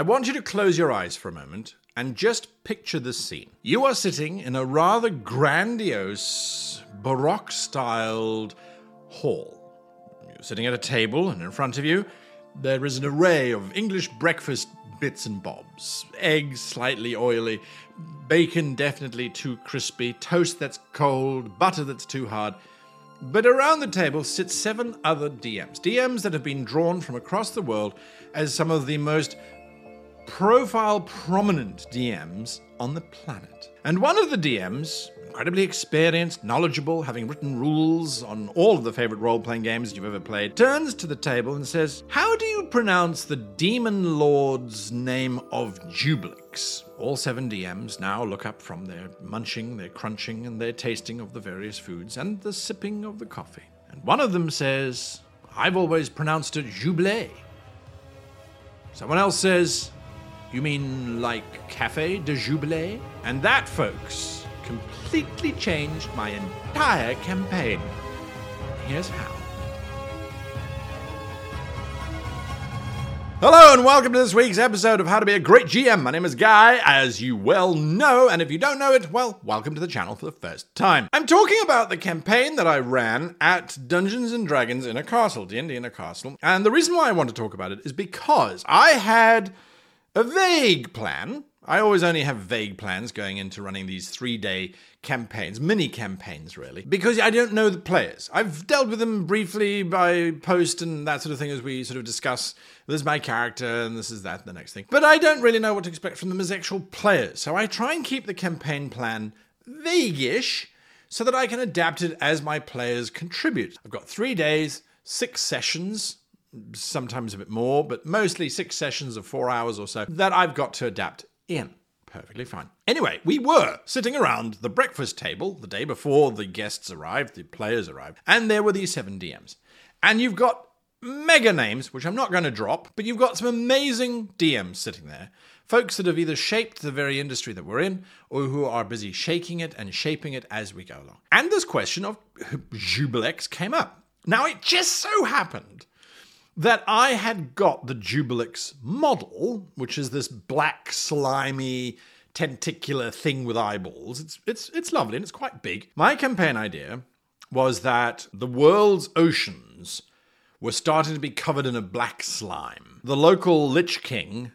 I want you to close your eyes for a moment and just picture the scene. You are sitting in a rather grandiose, Baroque styled hall. You're sitting at a table, and in front of you, there is an array of English breakfast bits and bobs eggs slightly oily, bacon definitely too crispy, toast that's cold, butter that's too hard. But around the table sit seven other DMs. DMs that have been drawn from across the world as some of the most profile prominent DMs on the planet. And one of the DMs, incredibly experienced, knowledgeable, having written rules on all of the favorite role playing games you've ever played, turns to the table and says, How do you pronounce the demon lord's name of Juiblex? All seven DMs now look up from their munching, their crunching, and their tasting of the various foods and the sipping of the coffee. And one of them says, I've always pronounced it Jubilee. Someone else says, You mean like Cafe de Jubilee? And that, folks, completely changed my entire campaign. Here's how. Hello and welcome to this week's episode of How to Be a Great GM. My name is Guy, as you well know, and if you don't know it, well, welcome to the channel for the first time. I'm talking about the campaign that I ran at Dungeons and Dragons in a Castle, D&D in a Castle, and the reason why I want to talk about it is because I had a vague plan. I always only have vague plans going into running these three day campaigns, mini campaigns, really, because I don't know the players. I've dealt with them briefly by post and that sort of thing as we sort of discuss this is my character and this is that, the next thing. But I don't really know what to expect from them as actual players. So I try and keep the campaign plan vague-ish so that I can adapt it as my players contribute. I've got three days, six sessions, sometimes a bit more, but mostly six sessions of four hours or so that I've got to adapt in. Perfectly fine. Anyway, we were sitting around the breakfast table the day before the guests arrived, the players arrived, and there were these seven DMs. And you've got mega names, which I'm not going to drop, but you've got some amazing DMs sitting there. Folks that have either shaped the very industry that we're in or who are busy shaking it and shaping it as we go along. And this question of Juiblex came up. Now, it just so happened that I had got the Juiblex model, which is this black, slimy, tentacular thing with eyeballs. It's, it's, it's lovely and it's quite big. My campaign idea was that the world's oceans were starting to be covered in a black slime. The local Lich King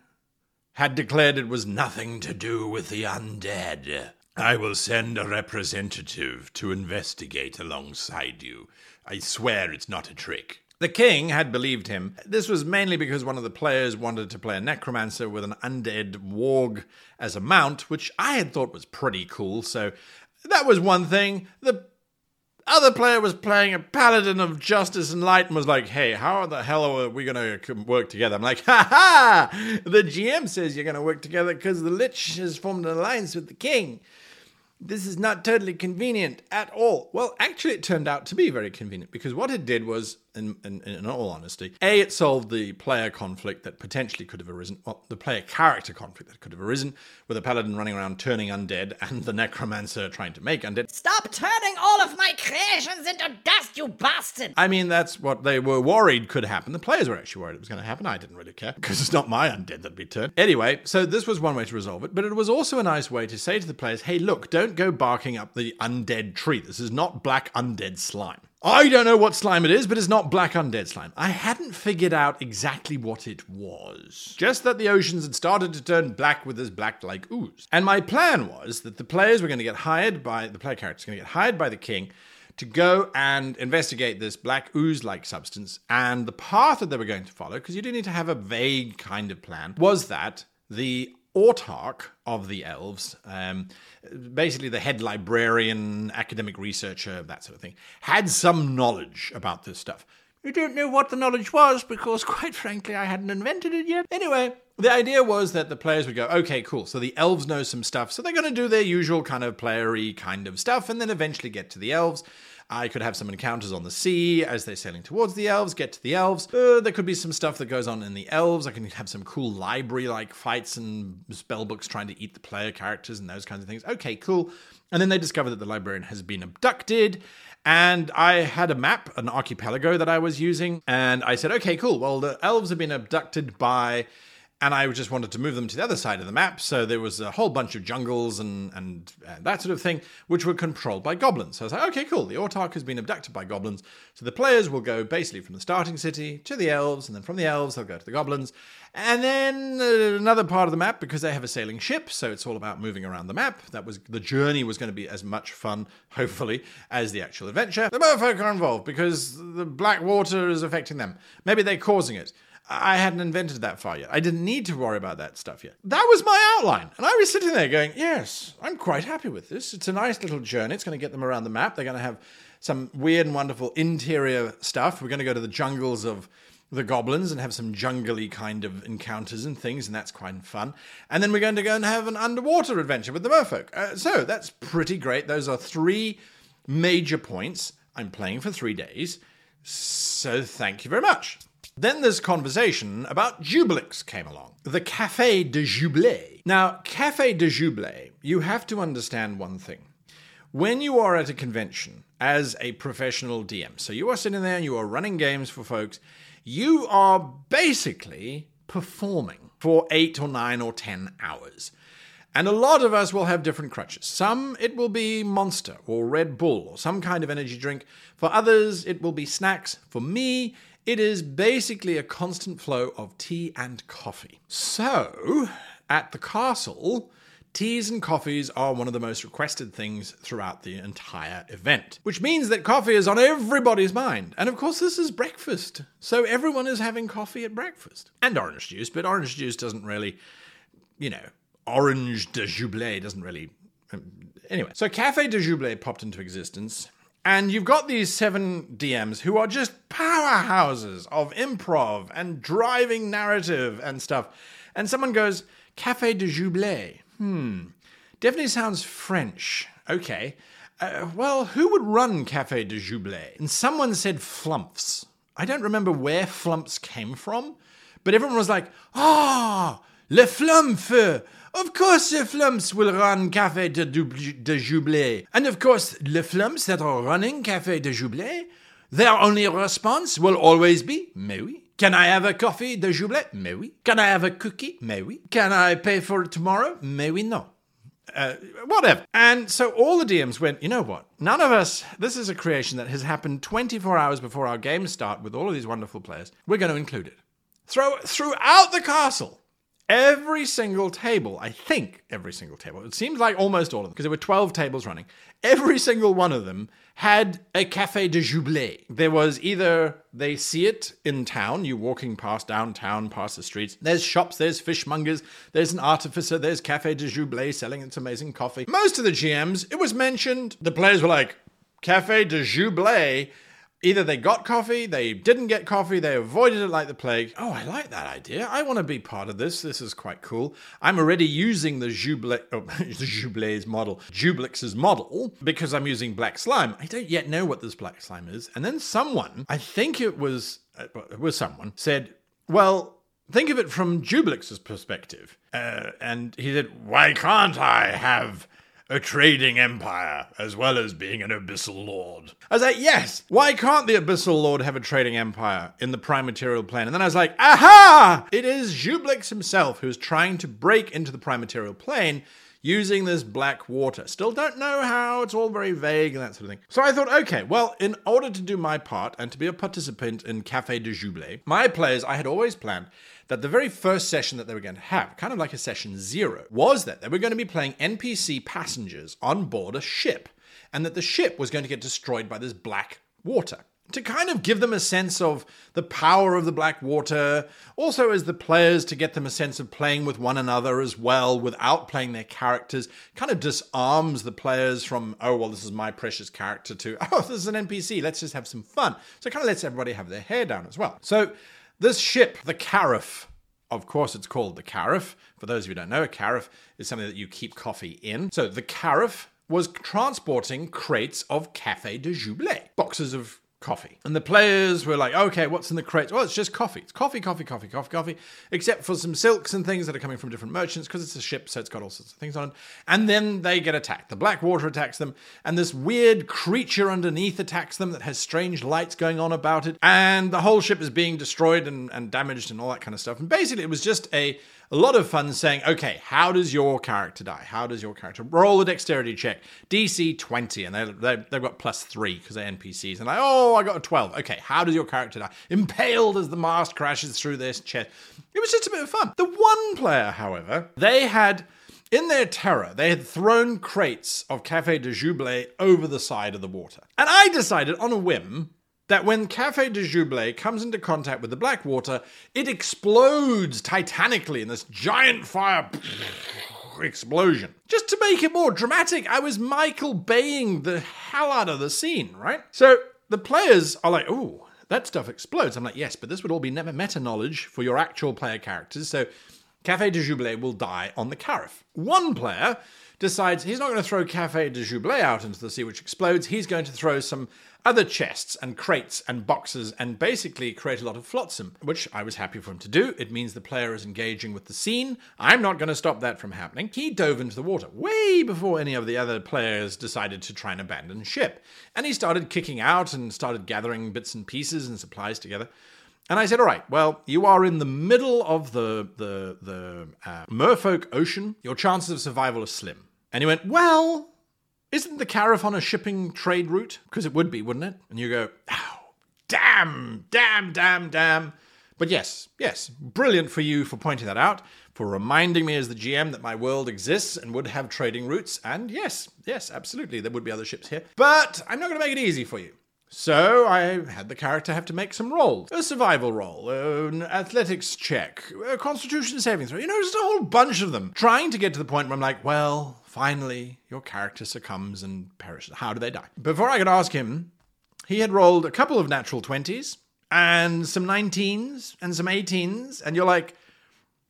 had declared it was nothing to do with the undead. I will send a representative to investigate alongside you. I swear it's not a trick. The king had believed him. This was mainly because one of the players wanted to play a necromancer with an undead warg as a mount, which I had thought was pretty cool. So that was one thing. The other player was playing a paladin of justice and light and was like, hey, how the hell are we going to work together? I'm like, ha ha! The GM says you're going to work together because the Lich has formed an alliance with the king this is not totally convenient at all. Well, actually, it turned out to be very convenient because what it did was, in, in, in, all honesty, A, it solved the player conflict that potentially could have arisen, well, the player character conflict that could have arisen with a paladin running around turning undead and the necromancer trying to make undead. Stop turning all of my creations into dust, you bastard! I mean, that's what they were worried could happen. The players were actually worried it was going to happen. I didn't really care because it's not my undead that'd be turned. Anyway, so this was one way to resolve it, but it was also a nice way to say to the players, hey, look, don't go barking up the undead tree. This is not black undead slime. I don't know what slime it is, but it's not black undead slime. I hadn't figured out exactly what it was. Just that the oceans had started to turn black with this black like ooze. And my plan was that the players were going to get hired by the player characters going to get hired by the king to go and investigate this black ooze like substance. And the path that they were going to follow, because you do need to have a vague kind of plan, was that the autarch of the elves, um, basically the head librarian, academic researcher, that sort of thing, had some knowledge about this stuff. We don't know what the knowledge was because, quite frankly, I hadn't invented it yet. Anyway, the idea was that the players would go, okay, cool. So the elves know some stuff. So they're going to do their usual kind of playery kind of stuff and then eventually get to the elves. I could have some encounters on the sea as they're sailing towards the elves, get to the elves. Uh, there could be some stuff that goes on in the elves. I can have some cool library like fights and spell books trying to eat the player characters and those kinds of things. Okay, cool. And then they discover that the librarian has been abducted. And I had a map, an archipelago that I was using. And I said, okay, cool. Well, the elves have been abducted by and I just wanted to move them to the other side of the map. So there was a whole bunch of jungles and and uh, that sort of thing, which were controlled by goblins. So I was like, okay, cool. The Autarch has been abducted by goblins, so the players will go basically from the starting city to the elves, and then from the elves they'll go to the goblins, and then uh, another part of the map because they have a sailing ship. So it's all about moving around the map. That was the journey was going to be as much fun, hopefully, as the actual adventure. The merfolk are involved because the black water is affecting them. Maybe they're causing it. I hadn't invented that far yet. I didn't need to worry about that stuff yet. That was my outline. And I was sitting there going, yes, I'm quite happy with this. It's a nice little journey. It's going to get them around the map. They're going to have some weird and wonderful interior stuff. We're going to go to the jungles of the goblins and have some jungly kind of encounters and things, and that's quite fun. And then we're going to go and have an underwater adventure with the merfolk. Uh, so that's pretty great. Those are three major points. I'm playing for three days. So thank you very much. Then this conversation about Juiblex came along. The Café de Jublé. Now, Café de Jublé, you have to understand one thing. When you are at a convention as a professional DM, so you are sitting there and you are running games for folks, you are basically performing for eight or nine or ten hours. And a lot of us will have different crutches. Some it will be Monster or Red Bull or some kind of energy drink. For others, it will be snacks. For me, it is basically a constant flow of tea and coffee. So, at the castle, teas and coffees are one of the most requested things throughout the entire event, which means that coffee is on everybody's mind. And of course, this is breakfast. So, everyone is having coffee at breakfast. And orange juice, but orange juice doesn't really, you know, orange de Jublé doesn't really. um, Anyway, so Cafe de Jublé popped into existence and you've got these seven DMs who are just powerhouses of improv and driving narrative and stuff. And someone goes, Cafe de Jublé. Hmm. Definitely sounds French. Okay. Uh, well, who would run Cafe de Jublé? And someone said Flumphs. I don't remember where Flumphs came from, but everyone was like, ah, Le Flumph! Of course, the Flumphs will run Café de, de Jublé. And of course, the Flumphs that are running Café de Jublé, their only response will always be, Mais oui. Can I have a coffee de Jublé? Mais oui. Can I have a cookie? Mais oui. Can I pay for it tomorrow? Mais oui, no. Uh, whatever. And so all the DMs went, you know what? None of us, this is a creation that has happened 24 hours before our games start with all of these wonderful players. We're going to include it. Throw throughout the castle. Every single table, I think every single table, it seems like almost all of them, because there were 12 tables running. Every single one of them had a Café de Jublé. There was either they see it in town, you walking past downtown, past the streets. There's shops, there's fishmongers, there's an artificer, there's Café de Jublé selling its amazing coffee. Most of the GMs, it was mentioned, the players were like, Café de Jublé. Either they got coffee, they didn't get coffee, they avoided it like the plague. Oh, I like that idea. I want to be part of this. This is quite cool. I'm already using the Jublé, oh, the model, Juiblex's model, because I'm using black slime. I don't yet know what this black slime is. And then someone, I think it was, uh, it was someone, said, well, think of it from Juiblex's perspective. Uh, and he said, why can't I have a trading empire as well as being an abyssal lord. I was like, yes, why can't the abyssal lord have a trading empire in the prime material plane? And then I was like, aha! It is Juiblex himself who's trying to break into the prime material plane using this black water. Still don't know how, it's all very vague and that sort of thing. So I thought, okay, well, in order to do my part and to be a participant in Café de Jublé, my players, I had always planned that the very first session that they were going to have, kind of like a session zero, was that they were going to be playing NPC passengers on board a ship, and that the ship was going to get destroyed by this black water. To kind of give them a sense of the power of the black water, also as the players to get them a sense of playing with one another as well without playing their characters, kind of disarms the players from, oh, well, this is my precious character, to, oh, this is an NPC, let's just have some fun. So it kind of lets everybody have their hair down as well. So this ship, the Carafe, of course, it's called the Carafe. For those of you who don't know, a Carafe is something that you keep coffee in. So the Carafe was transporting crates of Café de Jublé, boxes of coffee. And the players were like, okay, what's in the crates? Well, it's just coffee. It's coffee, coffee, coffee, coffee, coffee, except for some silks and things that are coming from different merchants because it's a ship, so it's got all sorts of things on it. And then they get attacked. The black water attacks them, and this weird creature underneath attacks them that has strange lights going on about it. And the whole ship is being destroyed and, and damaged and all that kind of stuff. And basically, it was just a a lot of fun saying, okay, how does your character die? How does your character roll a dexterity check? DC 20, and they, they, they've got plus three because they're NPCs. And like, oh, I got a 12. Okay, how does your character die? Impaled as the mast crashes through this chest. It was just a bit of fun. The one player, however, they had. In their terror, they had thrown crates of Cafe de Joublet over the side of the water. And I decided on a whim that when Cafe de Joublet comes into contact with the black water, it explodes titanically in this giant fire explosion. Just to make it more dramatic, I was Michael Baying the hell out of the scene, right? So the players are like, oh, that stuff explodes. I'm like, yes, but this would all be never meta knowledge for your actual player characters. So Cafe de Joublet will die on the carafe. One player decides he's not going to throw Cafe de Joublet out into the sea, which explodes. He's going to throw some other chests and crates and boxes and basically create a lot of flotsam, which I was happy for him to do. It means the player is engaging with the scene. I'm not going to stop that from happening. He dove into the water way before any of the other players decided to try and abandon ship. And he started kicking out and started gathering bits and pieces and supplies together. And I said, "All right, well, you are in the middle of the the the uh, Merfolk Ocean. Your chances of survival are slim." And he went, "Well, isn't the carafe on a shipping trade route? Because it would be, wouldn't it?" And you go, "Oh, damn, damn, damn, damn." But yes, yes, brilliant for you for pointing that out, for reminding me as the GM that my world exists and would have trading routes. And yes, yes, absolutely, there would be other ships here. But I'm not going to make it easy for you. So I had the character have to make some rolls. A survival roll, an athletics check, a constitution saving throw. You know, just a whole bunch of them. Trying to get to the point where I'm like, well, finally, your character succumbs and perishes. How do they die? Before I could ask him, he had rolled a couple of natural 20s and some 19s and some 18s. And you're like,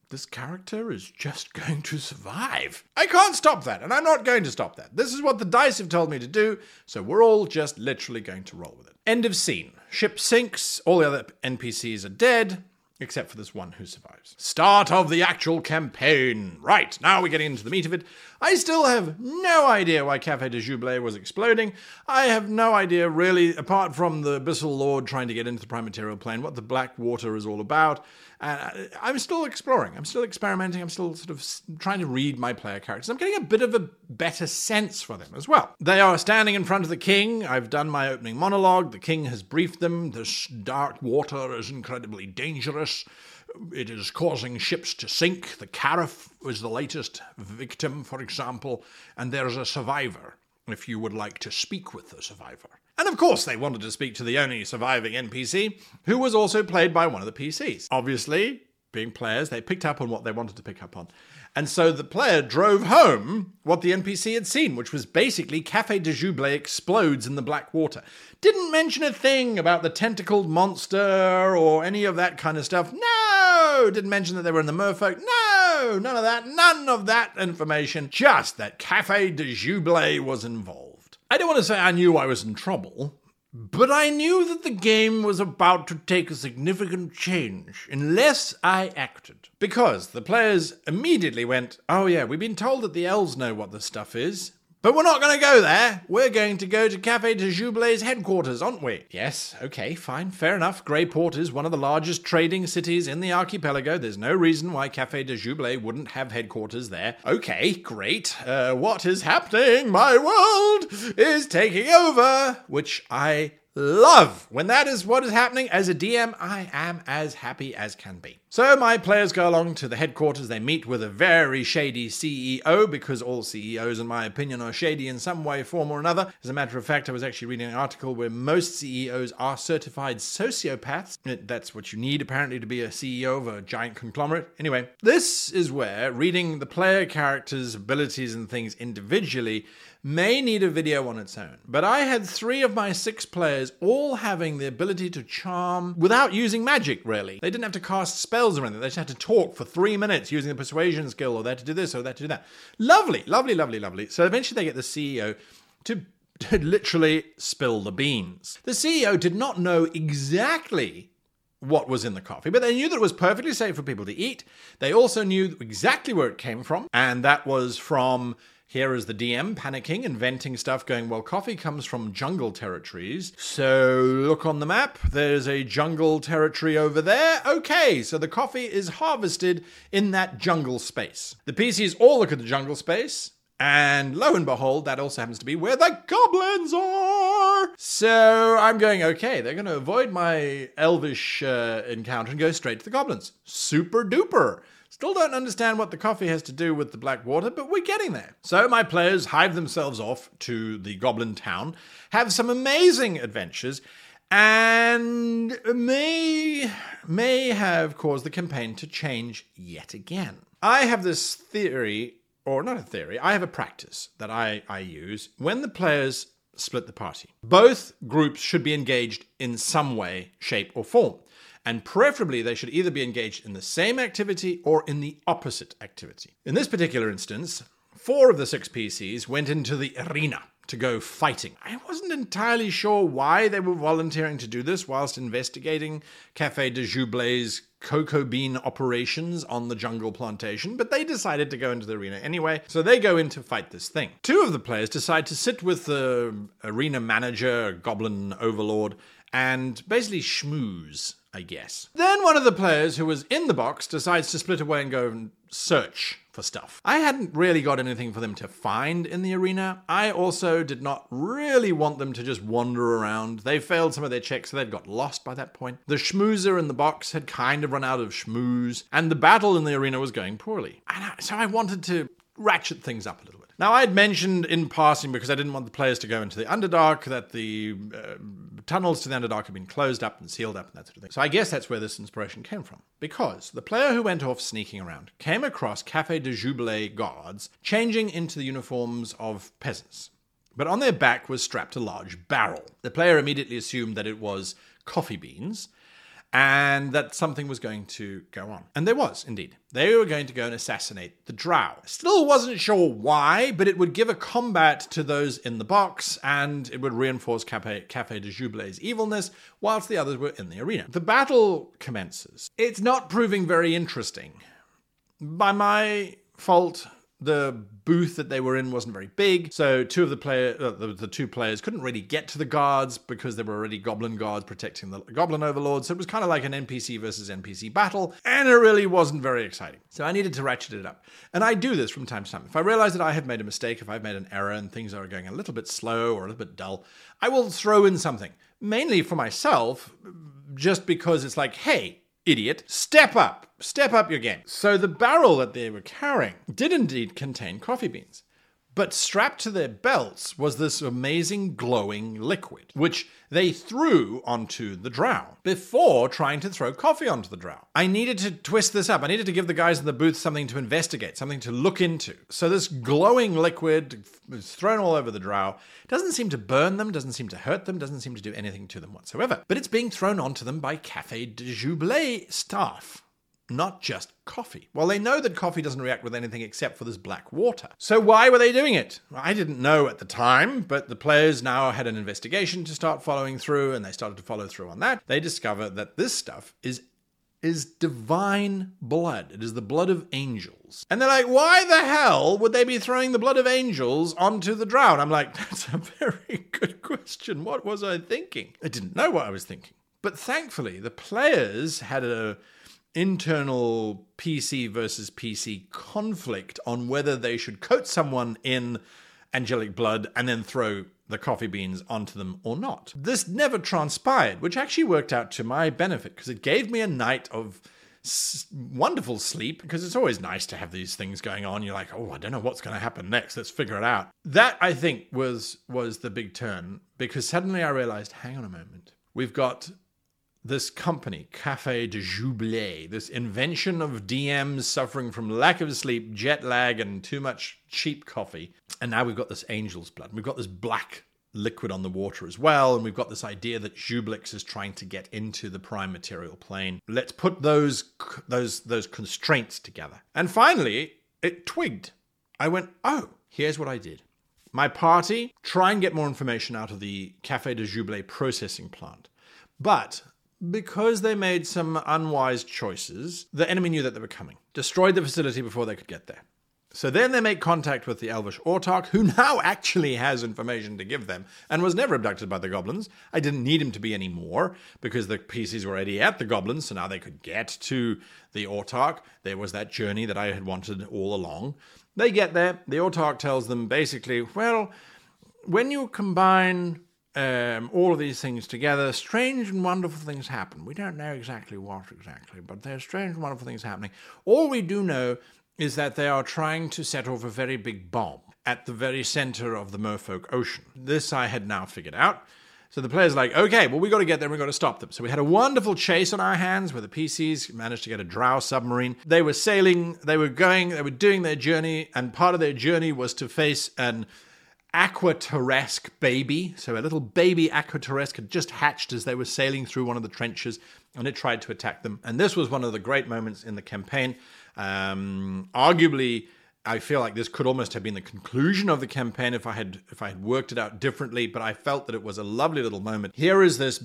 this character is just going to survive. I can't stop that, and I'm not going to stop that. This is what the dice have told me to do, so we're all just literally going to roll with it. End of scene. Ship sinks, all the other NPCs are dead, except for this one who survives. Start of the actual campaign. Right, now we're getting into the meat of it. I still have no idea why Cafe de Joublet was exploding. I have no idea, really, apart from the Abyssal Lord trying to get into the Prime Material Plane, what the black water is all about. Uh, I'm still exploring. I'm still experimenting. I'm still sort of trying to read my player characters. I'm getting a bit of a better sense for them as well. They are standing in front of the king. I've done my opening monologue. The king has briefed them. This dark water is incredibly dangerous. It is causing ships to sink. The Carafe was the latest victim, for example, and there's a survivor if you would like to speak with the survivor. And of course, they wanted to speak to the only surviving NPC, who was also played by one of the PCs. Obviously, being players, they picked up on what they wanted to pick up on. And so the player drove home what the NPC had seen, which was basically Cafe de Joublet explodes in the black water. Didn't mention a thing about the tentacled monster or any of that kind of stuff. No! Didn't mention that they were in the merfolk. No! None of that. None of that information. Just that Cafe de Joublet was involved. I don't want to say I knew I was in trouble, but I knew that the game was about to take a significant change unless I acted. Because the players immediately went, Oh, yeah, we've been told that the elves know what this stuff is. But we're not going to go there. We're going to go to Cafe de Joublet's headquarters, aren't we? Yes, okay, fine, fair enough. Greyport is one of the largest trading cities in the archipelago. There's no reason why Cafe de Joublet wouldn't have headquarters there. Okay, great. Uh, what is happening? My world is taking over, which I love. When that is what is happening as a DM, I am as happy as can be. So my players go along to the headquarters. They meet with a very shady CEO because all CEOs, in my opinion, are shady in some way, form, or another. As a matter of fact, I was actually reading an article where most CEOs are certified sociopaths. Uh, that's what you need, apparently, to be a CEO of a giant conglomerate. Anyway, this is where reading the player characters' abilities and things individually may need a video on its own. But I had three of my six players all having the ability to charm without using magic, really. They didn't have to cast spells or anything. They just had to talk for three minutes using the persuasion skill, or they had to do this, or they had to do that. Lovely, lovely, lovely, lovely. So eventually they get the CEO to to literally spill the beans. The CEO did not know exactly what was in the coffee, but they knew that it was perfectly safe for people to eat. They also knew exactly where it came from, and that was from here is the DM panicking, inventing stuff, going, Well, coffee comes from jungle territories. So look on the map. There's a jungle territory over there. Okay, so the coffee is harvested in that jungle space. The PCs all look at the jungle space. And lo and behold, that also happens to be where the goblins are. So I'm going, okay, they're going to avoid my elvish uh, encounter and go straight to the goblins. Super duper. Still don't understand what the coffee has to do with the black water, but we're getting there. So my players hive themselves off to the goblin town, have some amazing adventures, and may may have caused the campaign to change yet again. I have this theory or not a theory, I have a practice that I, I use when the players split the party. Both groups should be engaged in some way, shape, or form. And preferably, they should either be engaged in the same activity or in the opposite activity. In this particular instance, four of the six PCs went into the arena to go fighting. I wasn't entirely sure why they were volunteering to do this whilst investigating Cafe de Joublay's cocoa bean operations on the jungle plantation, but they decided to go into the arena anyway, so they go in to fight this thing. Two of the players decide to sit with the arena manager, goblin overlord, and basically schmooze, I guess. Then one of the players who was in the box decides to split away and go and search for stuff. I hadn't really got anything for them to find in the arena. I also did not really want them to just wander around. They failed some of their checks, so they'd got lost by that point. The schmoozer in the box had kind of run out of schmooze, and the battle in the arena was going poorly. And so I wanted to ratchet things up a little bit. Now, I had mentioned in passing, because I didn't want the players to go into the Underdark, that the uh, tunnels to the Underdark had been closed up and sealed up and that sort of thing. So I guess that's where this inspiration came from. Because the player who went off sneaking around came across Cafe de Jubilee guards changing into the uniforms of peasants. But on their back was strapped a large barrel. The player immediately assumed that it was coffee beans and that something was going to go on. And there was, indeed. They were going to go and assassinate the drow. Still wasn't sure why, but it would give a combat to those in the box, and it would reinforce Cafe, Cafe de Jubilee's evilness, whilst the others were in the arena. The battle commences. It's not proving very interesting. By my fault, the booth that they were in wasn't very big, so two of the player, uh, the, the, two players couldn't really get to the guards because there were already goblin guards protecting the goblin overlords. So it was kind of like an NPC versus NPC battle, and it really wasn't very exciting. So I needed to ratchet it up, and I do this from time to time. If I realize that I have made a mistake, if I've made an error, and things are going a little bit slow or a little bit dull, I will throw in something, mainly for myself, just because it's like, hey, idiot, step up, step up your game. So the barrel that they were carrying did indeed contain coffee beans. But strapped to their belts was this amazing glowing liquid, which they threw onto the drow before trying to throw coffee onto the drow. I needed to twist this up. I needed to give the guys in the booth something to investigate, something to look into. So this glowing liquid was thrown all over the drow. Doesn't seem to burn them, doesn't seem to hurt them, doesn't seem to do anything to them whatsoever. But it's being thrown onto them by Cafe de Jubilee staff not just coffee. Well, they know that coffee doesn't react with anything except for this black water. So why were they doing it? I didn't know at the time, but the players now had an investigation to start following through, and they started to follow through on that. They discover that this stuff is is divine blood. It is the blood of angels. And they're like, why the hell would they be throwing the blood of angels onto the drow? I'm like, that's a very good question. What was I thinking? I didn't know what I was thinking. But thankfully, the players had a internal PC versus PC conflict on whether they should coat someone in angelic blood and then throw the coffee beans onto them or not. This never transpired, which actually worked out to my benefit because it gave me a night of s- wonderful sleep because it's always nice to have these things going on. You're like, oh, I don't know what's going to happen next. Let's figure it out. That I think was was the big turn because suddenly I realized, hang on a moment, we've got this company, Cafe de Jubilee, this invention of DMs suffering from lack of sleep, jet lag, and too much cheap coffee. And now we've got this angel's blood. We've got this black liquid on the water as well. And we've got this idea that Juiblex is trying to get into the prime material plane. Let's put those, those, those constraints together. And finally, it twigged. I went, oh, here's what I did. my party try and get more information out of the Cafe de Jubilee processing plant. But because they made some unwise choices, the enemy knew that they were coming, destroyed the facility before they could get there. So then they make contact with the Elvish Autarch, who now actually has information to give them and was never abducted by the goblins. I didn't need him to be anymore because the PCs were already at the goblins, so now they could get to the Autarch. There was that journey that I had wanted all along. They get there, the Autarch tells them basically, well, when you combine um, all of these things together, strange and wonderful things happen. We don't know exactly what exactly, but there's strange and wonderful things happening. All we do know is that they are trying to set off a very big bomb at the very center of the Merfolk Ocean. This I had now figured out. So the player's like, okay, well, we got to get there, we got to stop them. So we had a wonderful chase on our hands where the PCs managed to get a drow submarine. They were sailing, they were going, they were doing their journey, and part of their journey was to face an aquatarrasque baby. So a little baby aquatarrasque had just hatched as they were sailing through one of the trenches, and it tried to attack them. And this was one of the great moments in the campaign. Um, arguably, I feel like this could almost have been the conclusion of the campaign if I had if I had worked it out differently. But I felt that it was a lovely little moment. Here is this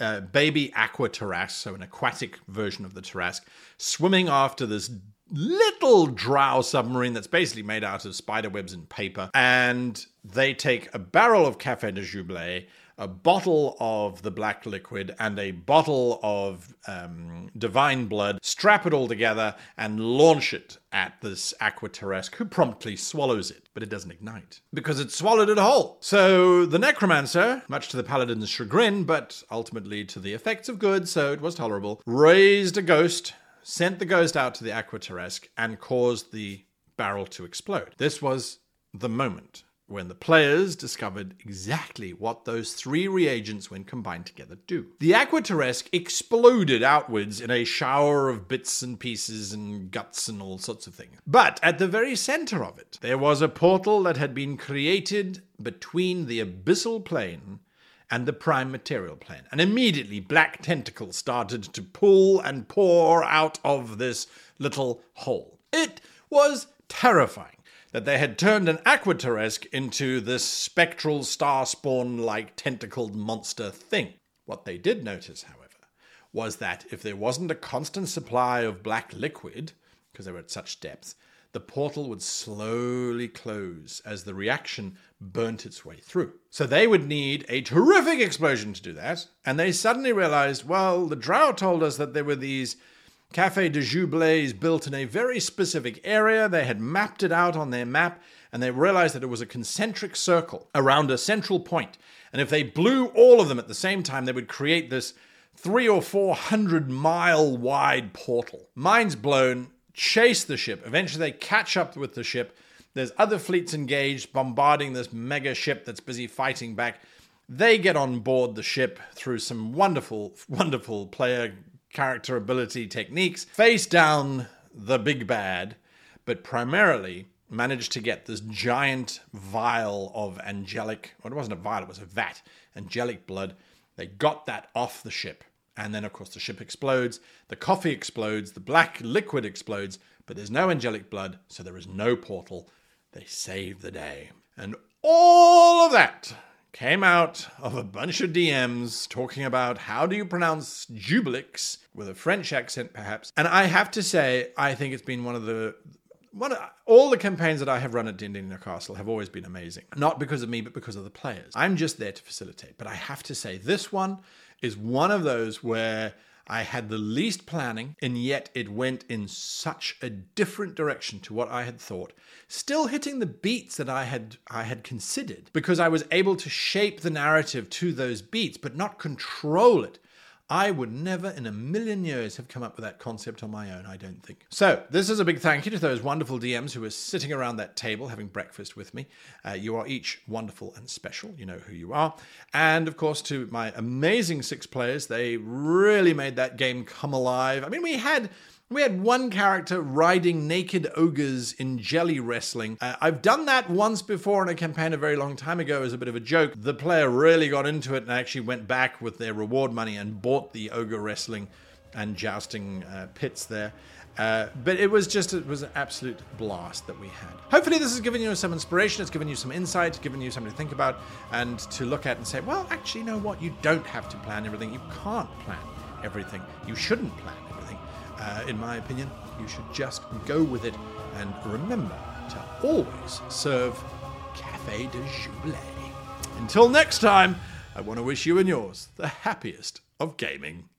uh, baby aqua so an aquatic version of the Tarrasque, swimming after this little drow submarine that's basically made out of spider webs and paper. And they take a barrel of Cafe de Jubilee, a bottle of the black liquid, and a bottle of um, divine blood, strap it all together, and launch it at this Aquatarrasque, who promptly swallows it, but it doesn't ignite because it swallowed it whole. So the Necromancer, much to the Paladin's chagrin, but ultimately to the effects of good, so it was tolerable, raised a ghost sent the ghost out to the Aquatarrasque and caused the barrel to explode. This was the moment when the players discovered exactly what those three reagents, when combined together, do. The Aquatarrasque exploded outwards in a shower of bits and pieces and guts and all sorts of things. But at the very center of it, there was a portal that had been created between the abyssal plane and the prime material plane. And immediately black tentacles started to pull and pour out of this little hole. It was terrifying that they had turned an Aquatarrasque into this spectral star spawn like tentacled monster thing. What they did notice, however, was that if there wasn't a constant supply of black liquid, because they were at such depths, the portal would slowly close as the reaction burnt its way through. So they would need a terrific explosion to do that. And they suddenly realized, well, the drow told us that there were these Cafe de Jubilees built in a very specific area. They had mapped it out on their map and they realized that it was a concentric circle around a central point. And if they blew all of them at the same time, they would create this three or four hundred mile wide portal. Minds blown, chase the ship. Eventually, they catch up with the ship. There's other fleets engaged, bombarding this mega ship that's busy fighting back. They get on board the ship through some wonderful, wonderful player character ability techniques, face down the big bad, but primarily manage to get this giant vial of angelic, well, it wasn't a vial, it was a vat, angelic blood. They got that off the ship. And then, of course, the ship explodes, the coffee explodes, the black liquid explodes, but there's no angelic blood, so there is no portal. They save the day. And all of that came out of a bunch of DMs talking about how do you pronounce Juiblex with a French accent, perhaps. And I have to say, I think it's been one of the one of, all the campaigns that I have run at D&D Castle have always been amazing. Not because of me, but because of the players. I'm just there to facilitate. But I have to say, this one is one of those where I had the least planning, and yet it went in such a different direction to what I had thought, still hitting the beats that I had I had considered, because I was able to shape the narrative to those beats, but not control it. I would never in a million years have come up with that concept on my own, I don't think. So, this is a big thank you to those wonderful DMs who were sitting around that table having breakfast with me. Uh, you are each wonderful and special. You know who you are. And of course, to my amazing six players, they really made that game come alive. I mean, we had we had one character riding naked ogres in jelly wrestling. Uh, I've done that once before in a campaign a very long time ago as a bit of a joke. The player really got into it and actually went back with their reward money and bought the ogre wrestling and jousting uh, pits there. Uh, but it was just it was an absolute blast that we had. Hopefully, this has given you some inspiration. It's given you some insight, given you something to think about and to look at and say, well, actually, you know what? You don't have to plan everything. You can't plan everything. You shouldn't plan. Uh, in my opinion, you should just go with it and remember to always serve Cafe de Jubilee. Until next time, I want to wish you and yours the happiest of gaming.